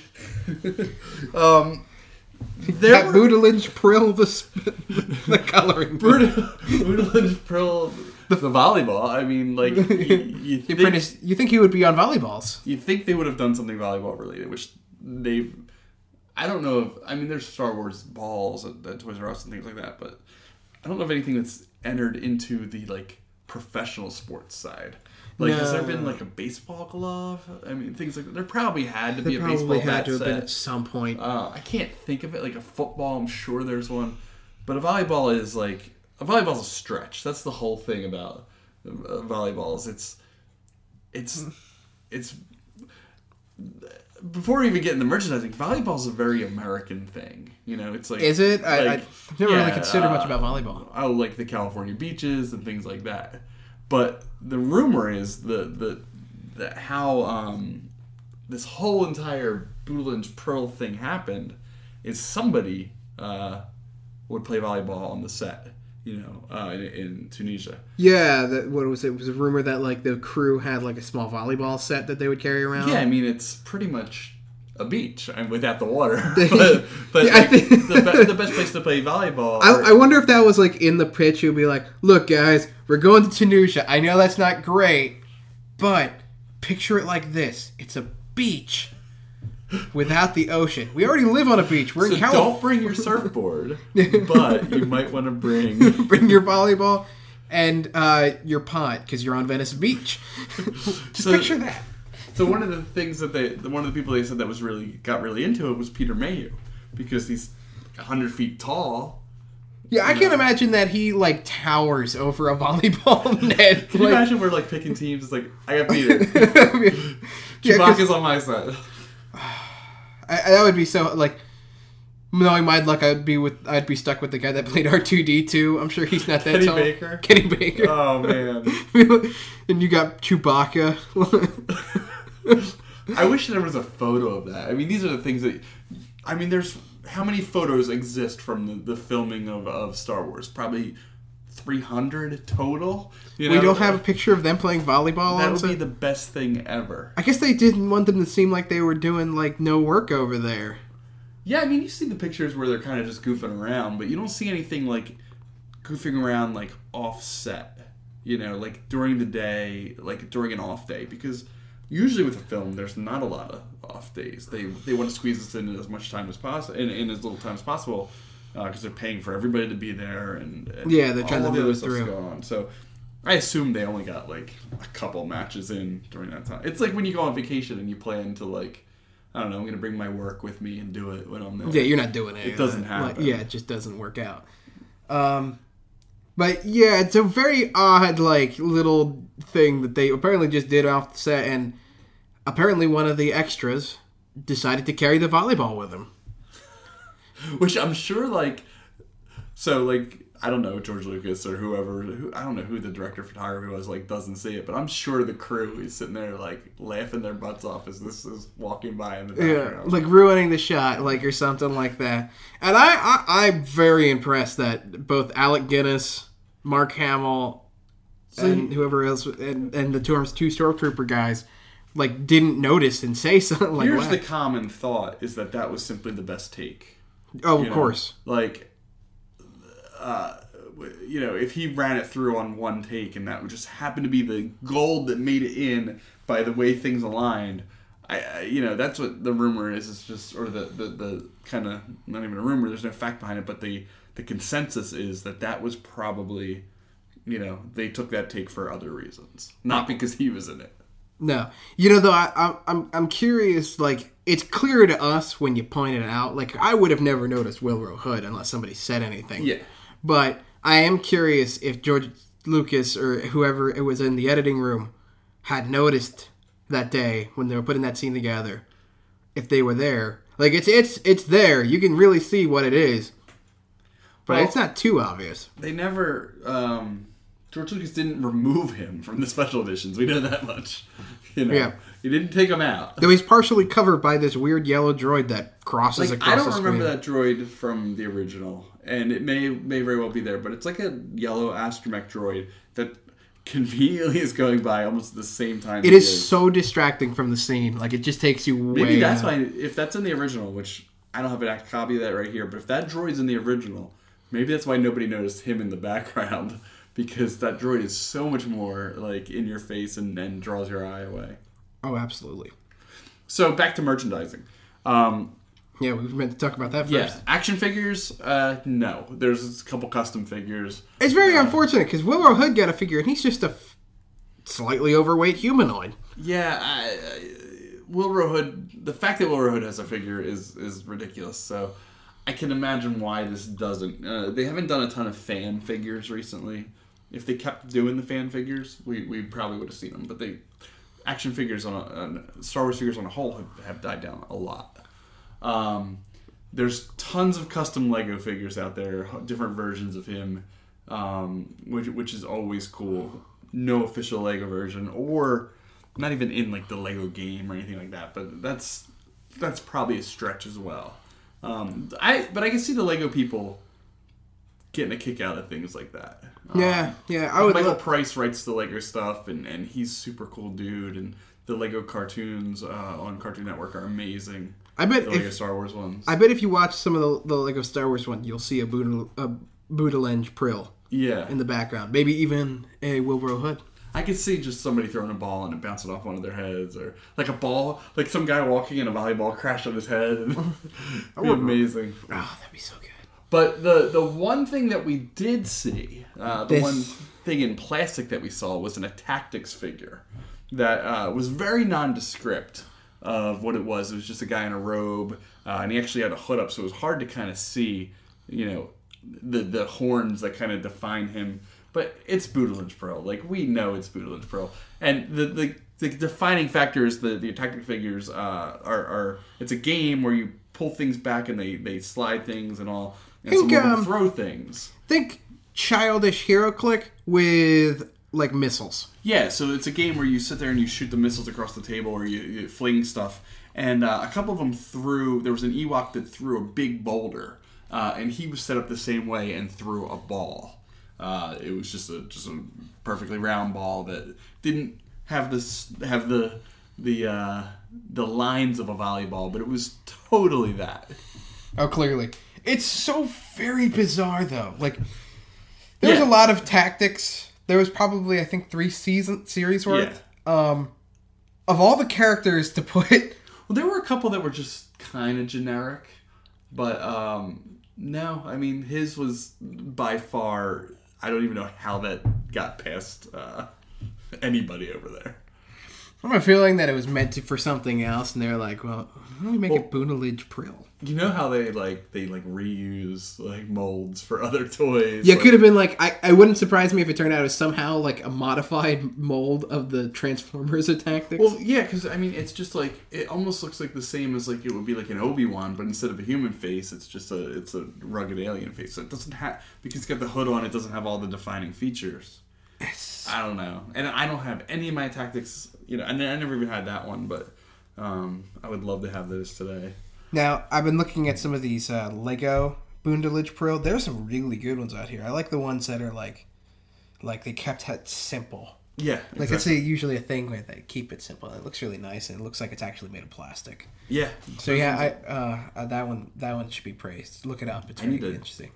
C: *laughs*
B: um, there
C: That
B: were
C: bootylage prill the *laughs* sp- the coloring book.
B: Bootylage Prill, the volleyball. I mean, like, *laughs* you, you,
C: You,
B: think,
C: pretty- you think he would be on volleyballs?
B: you think they would have done something volleyball related, which they've. I don't know if. I mean, there's Star Wars balls at, at Toys R Us and things like that, but I don't know if anything that's entered into the, like, professional sports side. Like, has there been, like, a baseball glove? I mean, things like that. There probably had to be a baseball
C: probably had
B: bat
C: to have
B: set.
C: been at some point.
B: Uh, I can't think of it like a football. I'm sure there's one, but a volleyball is like a volleyball's a stretch. That's the whole thing about uh, volleyballs. It's it's it's before we even get into merchandising. Volleyball's a very American thing. You know, it's like
C: Is it? I,
B: like,
C: I've never really
B: yeah,
C: considered much
B: uh,
C: about volleyball.
B: I like the California beaches and things like that. But the rumor is the the that how um, this whole entire Bootlands Pearl thing happened is somebody uh, would play volleyball on the set, you know, uh, in, in Tunisia.
C: Yeah, that what was it? it? Was a rumor that like the crew had like a small volleyball set that they would carry around.
B: Yeah, I mean it's pretty much a beach and without the water. *laughs* but but *laughs*
C: Yeah, I
B: like,
C: think-
B: the, be- the best place to play volleyball. or- *laughs*
C: I, I wonder if that was like in the pitch. You'd be like, "Look, guys, we're going to Tunisia. I know that's not great, but picture it like this: it's a beach without the ocean. We already live on a beach. We're
B: so
C: in
B: don't
C: California.
B: bring your surfboard, *laughs* but you might want to bring *laughs*
C: Bring your volleyball and uh, your pot because you're on Venice Beach. *laughs* Just
B: So-
C: picture that.
B: So one of the things that they, one of the people they said that was really got really into it was Peter Mayhew, because he's hundred feet tall.
C: Yeah, I can't imagine that he like towers over a volleyball *laughs* net.
B: Can you
C: like-
B: imagine we're like picking teams? It's like I got Peter. *laughs*
C: Yeah,
B: Chewbacca's on my side. *sighs*
C: I, I- that would be so like knowing my luck I'd be with I'd be stuck with the guy that played R2D2 I'm sure he's not that
B: Kenny
C: tall
B: Baker?
C: Kenny Baker
B: Oh man, *laughs*
C: and you got Chewbacca
B: I wish there was a photo of that. I mean, these are the things that. I mean, there's how many photos exist from the, the filming of, of Star Wars? Probably three hundred total. You
C: we don't have a picture of them playing volleyball
B: That would be the best thing ever.
C: I guess they didn't want them to seem like they were doing like no work over there
B: Yeah, I mean, you see the pictures where they're kind of just goofing around, but you don't see anything like goofing around like offset. You know, like during the day, like during an off day, because usually with a film, there's not a lot of off days. They they want to squeeze this in as much time as possible, in, in as little time as possible, because they're paying for everybody to be there, and, and
C: Yeah, they're trying to move
B: other
C: it
B: stuff's
C: through.
B: going on. So. I assume they only got like a couple matches in during that time. It's like when you go on vacation and you plan to like, I don't know, I'm gonna bring my work with me and do it when I'm there.
C: yeah you're not doing it
B: It doesn't happen.
C: yeah it just doesn't work out um But yeah, it's a very odd, like, little thing that they apparently just did off the set, and apparently one of the extras decided to carry the volleyball with him. *laughs*
B: which I'm sure like so like I don't know George Lucas or whoever who, I don't know who the director of photography was like doesn't see it but I'm sure the crew is sitting there like laughing their butts off as this is walking by in the
C: Yeah, like ruining the shot, like or something like that. And I, I I'm very impressed that both Alec Guinness, Mark Hamill, and whoever else, and, and the two arms two stormtrooper guys, like didn't notice and say *laughs* something like
B: Here's
C: that.
B: the common thought is that that was simply the best take.
C: oh, of
B: know?
C: course.
B: Like uh you know, if he ran it through on one take and that would just happen to be the gold that made it in by the way things aligned, I, I you know, that's what the rumor is. It's just, or the, the, the kind of, not even a rumor, there's no fact behind it, but the, the consensus is that that was probably, you know, they took that take for other reasons, not because he was in it.
C: No, you know though, I, I, I'm I'm curious. Like it's clear to us when you point it out. Like I would have never noticed Wilrow Hood unless somebody said anything.
B: Yeah.
C: But I am curious if George Lucas or whoever it was in the editing room had noticed that day when they were putting that scene together, if they were there. Like it's it's it's there. You can really see what it is. But
B: Well-
C: it's not too obvious.
B: They never, um, George Lucas didn't remove him from the special editions. We know that much. *laughs* You know,
C: Yeah.
B: he didn't take him out.
C: Though he's partially covered by this weird yellow droid that crosses
B: Like,
C: across
B: I don't remember that droid from the original, and it may may very well be there, but it's like a yellow astromech droid that conveniently *laughs* is going by almost at the same time.
C: It
B: is,
C: is so distracting from the scene. Like it just takes you way.
B: Maybe that's
C: out.
B: why if that's in the original, which I don't have an act copy of that right here, but if that droid's in the original, maybe that's why nobody noticed him in the background *laughs* because that droid is so much more like in your face and, and draws your eye away.
C: Oh, absolutely.
B: So back to merchandising. Um,
C: Yeah, we meant to talk about that first.
B: yeah, action figures. Uh, no, there's a couple custom figures.
C: It's very unfortunate because Wilrow Hood got a figure and he's just a f- slightly overweight humanoid.
B: Yeah, I, I, Hood. The fact that Wilrow Hood has a figure is is ridiculous. So I can imagine why this doesn't. Uh, they haven't done a ton of fan figures recently. If they kept doing the fan figures, we, we probably would have seen them. But they action figures on, a, on Star Wars figures on a whole have, have died down a lot. Um, there's tons of custom Lego figures out there, different versions of him, um, which which is always cool. No official Lego version, or not even in like the Lego game or anything like that. But that's that's probably a stretch as well. Um, I but I can see the Lego people getting a kick out of things like that. Um,
C: Yeah, yeah. I would.
B: Michael
C: Lo-
B: Price writes the Lego stuff, and, and he's super cool dude. And the Lego cartoons uh, on Cartoon Network are amazing.
C: I bet
B: The Lego
C: if
B: Star Wars ones.
C: I bet if you watch some of the, the Lego Star Wars one, you'll see a Buddha a Buddhalenge Prill
B: yeah,
C: in the background. Maybe even a Wilrow Hood.
B: I could see just somebody throwing a ball and it bouncing off one of their heads, or like a ball, like some guy walking in a volleyball crash on his head. *laughs* And That'd be amazing.
C: Oh, that'd be so good.
B: But the the one thing that we did see, uh, the
C: This-
B: one thing in plastic that we saw was an Attacktix figure that uh, was very nondescript of what it was. It was just a guy in a robe, uh, and he actually had a hood up, so it was hard to kind of see, you know, the the horns that kind of define him. But it's Boodlage Pro. Like we know it's Boodlage Pro, and the the the defining factor is the the tactic figures uh, are, are it's a game where you pull things back and they they slide things and all, and
C: Think,
B: some of them
C: um,
B: throw things.
C: Think childish HeroClix with like missiles.
B: Yeah, so it's a game where you sit there and you shoot the missiles across the table or you, you fling stuff. And uh, a couple of them threw. There was an Ewok that threw a big boulder, uh, and he was set up the same way and threw a ball. Uh, it was just a just a perfectly round ball that didn't have this have the the uh, the lines of a volleyball, but it was totally that.
C: Oh, clearly. It's so very bizarre, though. Like, there's
B: Yeah.
C: a lot of tactics. There was probably, I think, three season series worth. Um, of all the characters to put, *laughs*
B: Well, there were a couple that were just kind of generic, but um, no, I mean his was by far. I don't even know how that got past uh, anybody over there.
C: I have a feeling that it was meant to for something else, and they're like, "Well, why don't we make it Boonalage Prill?"
B: You know how they like they like reuse like molds for other toys.
C: Yeah, it
B: like-
C: could have been like I. It wouldn't surprise me if it turned out as somehow like a modified mold of the Transformers *laughs* tactics.
B: Well, yeah, because I mean, it's just like it almost looks like the same as like it would be like an Obi Wan, but instead of a human face, it's just a it's a rugged alien face. So it doesn't have because it's got the hood on. It doesn't have all the defining features. I don't know, and I don't have any of my tactics. You know, I, I never even had that one, but um, I would love to have those today.
C: Now I've been looking at some of these uh, Lego Boondalage Pro. There's some really good ones out here. I like the ones that are like, like they kept it simple.
B: Yeah,
C: Like it's a, usually a thing where they keep it simple. It looks really nice and it looks like it's actually made of plastic.
B: yeah.
C: So yeah, I uh, uh, that one that one should be praised. Look it up. It's
B: need
C: interesting.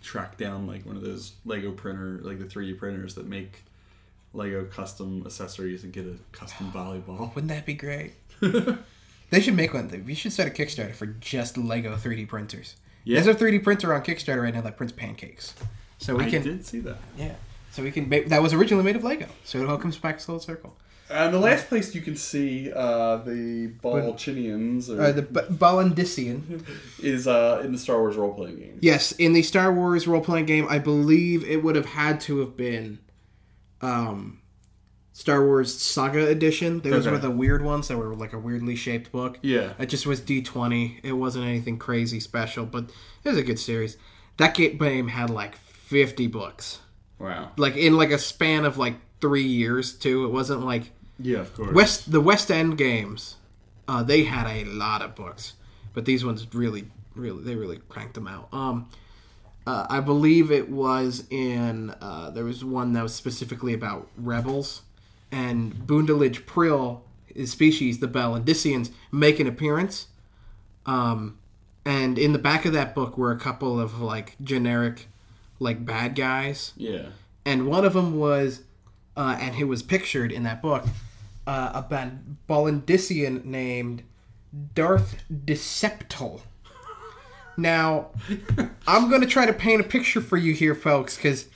B: track down like one of those Lego printer, like the 3D printers that make Lego custom accessories and get a custom volleyball.
C: Wouldn't that be great? *laughs* They should make one. We should start a Kickstarter for just Lego 3D printers.
B: Yeah.
C: There's a 3D printer on Kickstarter right now that prints pancakes. So we
B: I
C: can,
B: did see that.
C: yeah. So we can. Make, that was originally made of Lego. So it all comes back full circle.
B: And the last place you can see uh, the Ballchinians or,
C: Uh, the B- Balandisian.
B: is uh, in the Star Wars role playing game.
C: Yes, in the Star Wars role playing game, I believe it would have had to have been um, Star Wars Saga Edition. Those
B: Okay.
C: were the weird ones that were like a weirdly shaped book.
B: Yeah.
C: It just was D20. It wasn't anything crazy special, but it was a good series. That game had like 50 books.
B: Wow.
C: Like in like a span of like 3 years too. It wasn't like
B: Yeah, of course.
C: West the West End games. Uh, they had a lot of books, but these ones really really they really cranked them out. Um uh, I believe it was in uh, there was one that was specifically about rebels and Boondalage Prill his species the Balandisians make an appearance um, and in the back of that book were a couple of like generic like bad guys
B: Yeah.
C: and one of them was, uh, and he was pictured in that book, uh, a Ban- named Darth Deceptal. Now, I'm gonna try to paint a picture for you here, folks, because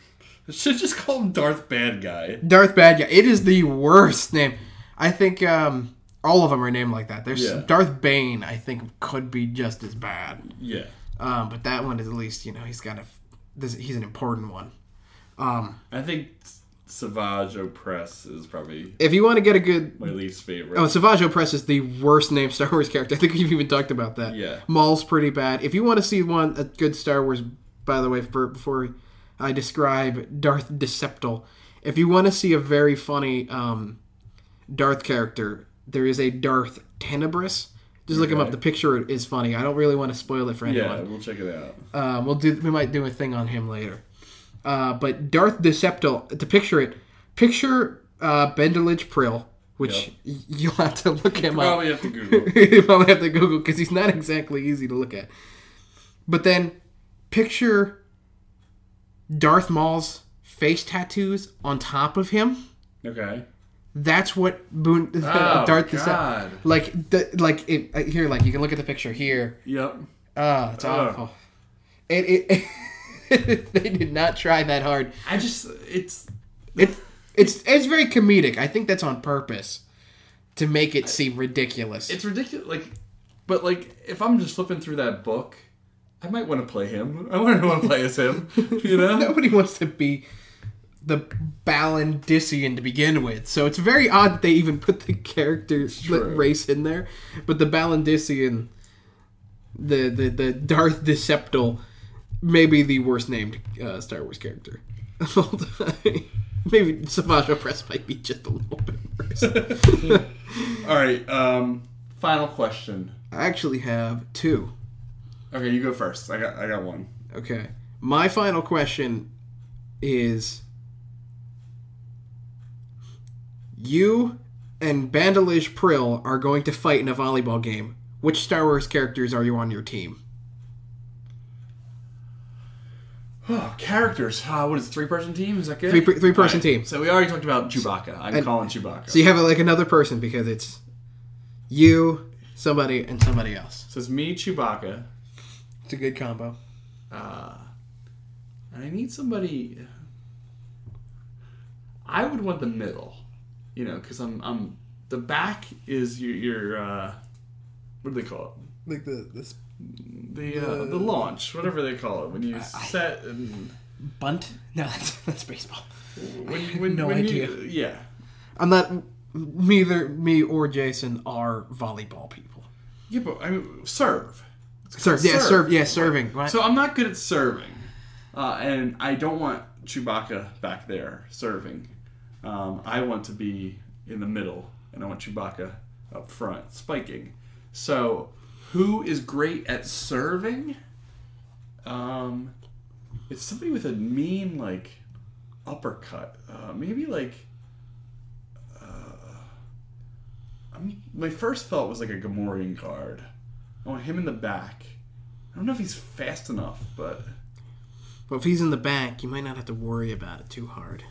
B: Should just call him Darth Bad Guy.
C: Darth Bad Guy. It is the worst name. I think um, all of them are named like that. There's
B: Yeah.
C: Darth Bane. I think could be just as bad.
B: Yeah.
C: Um, but that one is at least you know he's got a this, he's an important one. Um,
B: I think Savage Opress is probably
C: if you want to get a good
B: my least favorite.
C: Oh, Savage Opress is the worst named Star Wars character. I think we've even talked about that.
B: Yeah.
C: Maul's pretty bad. If you want to see one a good Star Wars, by the way, for, before I describe Darth Deceptal, if you want to see a very funny um, Darth character, there is a Darth Tenebrous. Just look him up. The picture is funny. I don't really want to spoil it for anyone.
B: yeah, we'll check it out.
C: Uh, we'll do. We might do a thing on him later. Uh, but Darth Deceptal. To picture it, picture uh, Bendelige Prill, which
B: Yep.
C: you'll have to look him up.
B: Probably have to Google. *laughs*
C: you probably have to Google because he's not exactly easy to look at. But then picture Darth Maul's face tattoos on top of him.
B: okay.
C: That's what Boone *laughs*
B: Oh,
C: Darth
B: God.
C: Deceptal. Like the like it, uh, here, like you can look at the picture here.
B: Yep.
C: Ah, it's
B: Ugh.
C: awful. It, it *laughs* *laughs* they did not try that hard.
B: I just it's
C: It it's it's very comedic. I think that's on purpose to make it seem ridiculous.
B: it's ridiculous. Like, but like if I'm just flipping through that book, I might want to play him. *laughs* I want to want to play as him. You know. *laughs*
C: Nobody wants to be the Balandisian to begin with, so it's very odd that they even put the character race in there. But the Balandisian, the the the Darth Deceptal, may be the worst named uh, Star Wars character of all time. *laughs* Maybe Savage Opress might be just a little bit worse. *laughs*
B: All right. Um. Final question.
C: I actually have two.
B: Okay, you go first. I got I got one.
C: Okay. My final question is You and Bandalish Prill are going to fight in a volleyball game. Which Star Wars characters are you on your team?
B: Oh, characters. Uh, what is it, three person team? Is that good?
C: Three, three person
B: All
C: team.
B: So we already talked about Chewbacca. I'm
C: And-
B: calling Chewbacca.
C: So you have like another person because it's you, somebody, and somebody else.
B: so it's me, Chewbacca,
C: It's a good combo.
B: uh, and I need somebody. I would want the middle, you know, because I'm I'm the back is your, your uh, what do they call it?
C: Like the this
B: The uh, the launch, whatever they call it, when you set and
C: bunt. No, that's that's baseball.
B: when, when,
C: no
B: when
C: idea.
B: You, yeah,
C: I'm not. Neither me or Jason are volleyball people.
B: yeah, but I mean, serve.
C: Serve, yeah,
B: Serve.
C: serve, yeah, serving. What?
B: So I'm not good at serving, uh, and I don't want Chewbacca back there serving. Um, I want to be in the middle, and I want Chewbacca up front spiking. So, who is great at serving? Um, it's somebody with a mean like uppercut. Uh, maybe like. Uh, I'm, my first thought was like a Gamorrean guard. I want him in the back. I don't know if he's fast enough, but
C: but if he's in the back, you might not have to worry about it too hard.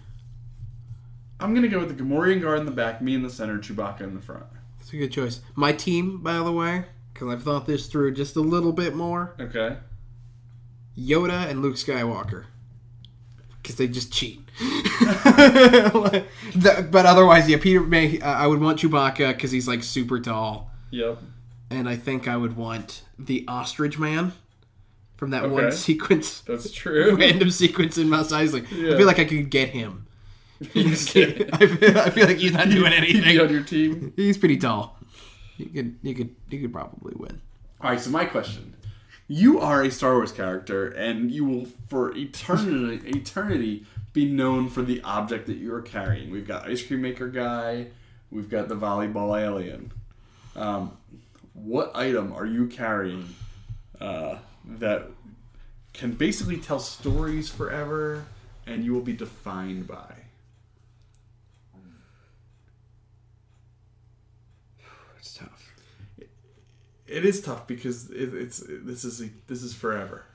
B: I'm gonna go with the Gamorrean guard in the back, me in the center, Chewbacca in the front.
C: That's a good choice. My team, by the way, because I've thought this through just a little bit more.
B: Okay.
C: Yoda and Luke Skywalker. Because they just cheat. *laughs* But otherwise, yeah, Peter May. Uh, I would want Chewbacca because he's like super tall,
B: Yep.
C: and I think I would want the Ostrich Man from that one sequence,
B: That's true. *laughs*
C: random sequence in Mos Eisley. I feel like I could get him. *laughs* I, feel, I feel like he's not doing
B: be on
C: anything.
B: your team.
C: He's pretty tall. You could, you could, you could probably win.
B: All right. So my question: You are a Star Wars character, and you will, for eternity, *laughs* eternity, be known for the object that you are carrying. We've got ice cream maker guy. We've got the volleyball alien. Um, what item are you carrying uh, that can basically tell stories forever, and you will be defined by?
C: It's tough.
B: It is tough because it, it's this is a, this is forever.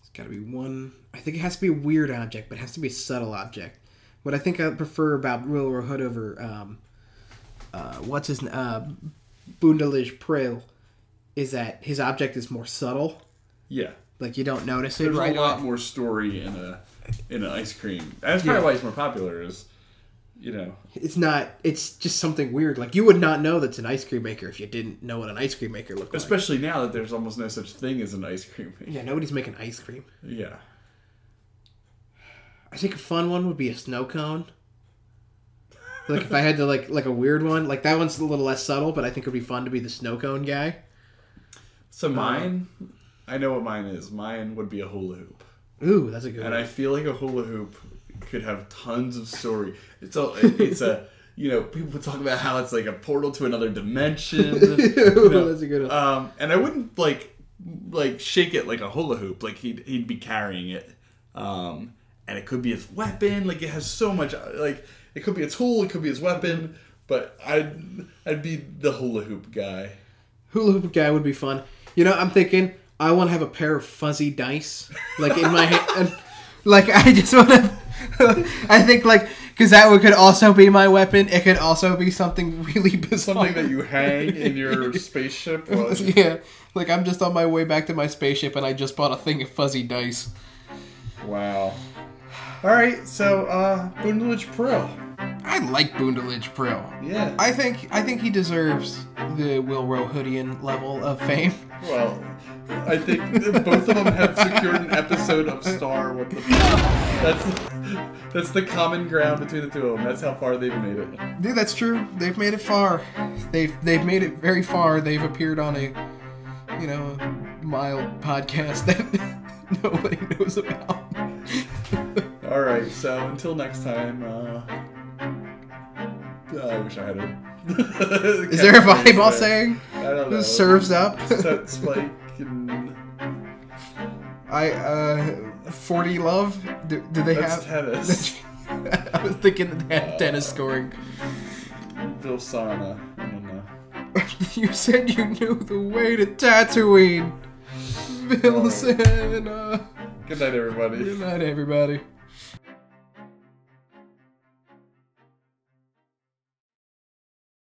C: It's got to be one. I think it has to be a weird object, but it has to be a subtle object. What I think I prefer about Wilrow Hood over um, uh, what's his uh, Boondelish Prill is that his object is more subtle.
B: Yeah,
C: Like you don't notice it
B: there's
C: right
B: a lot more story in a in an ice cream. That's probably
C: Yeah.
B: why it's more popular. Is you know
C: It's not. It's just something weird. Like you would not know that's an ice cream maker if you didn't know what an ice cream maker looked like.
B: especially now that there's almost no such thing as an ice cream. maker.
C: yeah, nobody's making ice cream.
B: Yeah,
C: I think a fun one would be a snow cone. Like if I had to like like a weird one, like that one's a little less subtle, but I think it'd be fun to be the snow cone guy.
B: so um, mine, I know what mine is. Mine would be a hula hoop,
C: Ooh, that's a good one.
B: and
C: one.
B: I feel like a hula hoop could have tons of story. It's a it's a *laughs* you know people talk about how it's like a portal to another dimension. *laughs*
C: Ooh,
B: know,
C: that's a good one.
B: Um, and I wouldn't like like shake it like a hula hoop. Like he'd he'd be carrying it, um, and it could be his weapon. Like it has so much. Like it could be a tool. It could be his weapon. But I'd I'd be the hula hoop guy.
C: Hula hoop guy would be fun. You know, I'm thinking I want to have a pair of fuzzy dice, like in my hand. *laughs* Like I just want to. *laughs* I think like because that would could also be my weapon. It could also be something really *laughs* bizarre.
B: Something that you hang in your *laughs* spaceship.
C: Yeah, like I'm just on my way back to my spaceship and I just bought a thing of fuzzy dice.
B: wow. All right. So uh, Boondledge Pro.
C: I like Boondalidge Prill.
B: Yeah.
C: I think I think he deserves the Will Rohoodian level of fame.
B: Well, I think both of them have secured an episode of Star. What the? That's that's the common ground between the two of them. That's how far they've made it.
C: Dude, that's true. They've made it far. They've they've made it very far. They've appeared on a you know mild podcast that *laughs* nobody knows about.
B: All right. So until next time. Uh, I wish I had a. *laughs*
C: Is there a volleyball saying?
B: I don't know.
C: Serves up?
B: Set spike and *laughs*
C: I uh forty love. Do, do they
B: that's
C: have?
B: tennis. *laughs*
C: I was thinking that they had tennis scoring.
B: Bill Sana. I don't know. *laughs*
C: you said you knew the way to Tatooine. Bill uh,
B: Good night, everybody.
C: good night, everybody.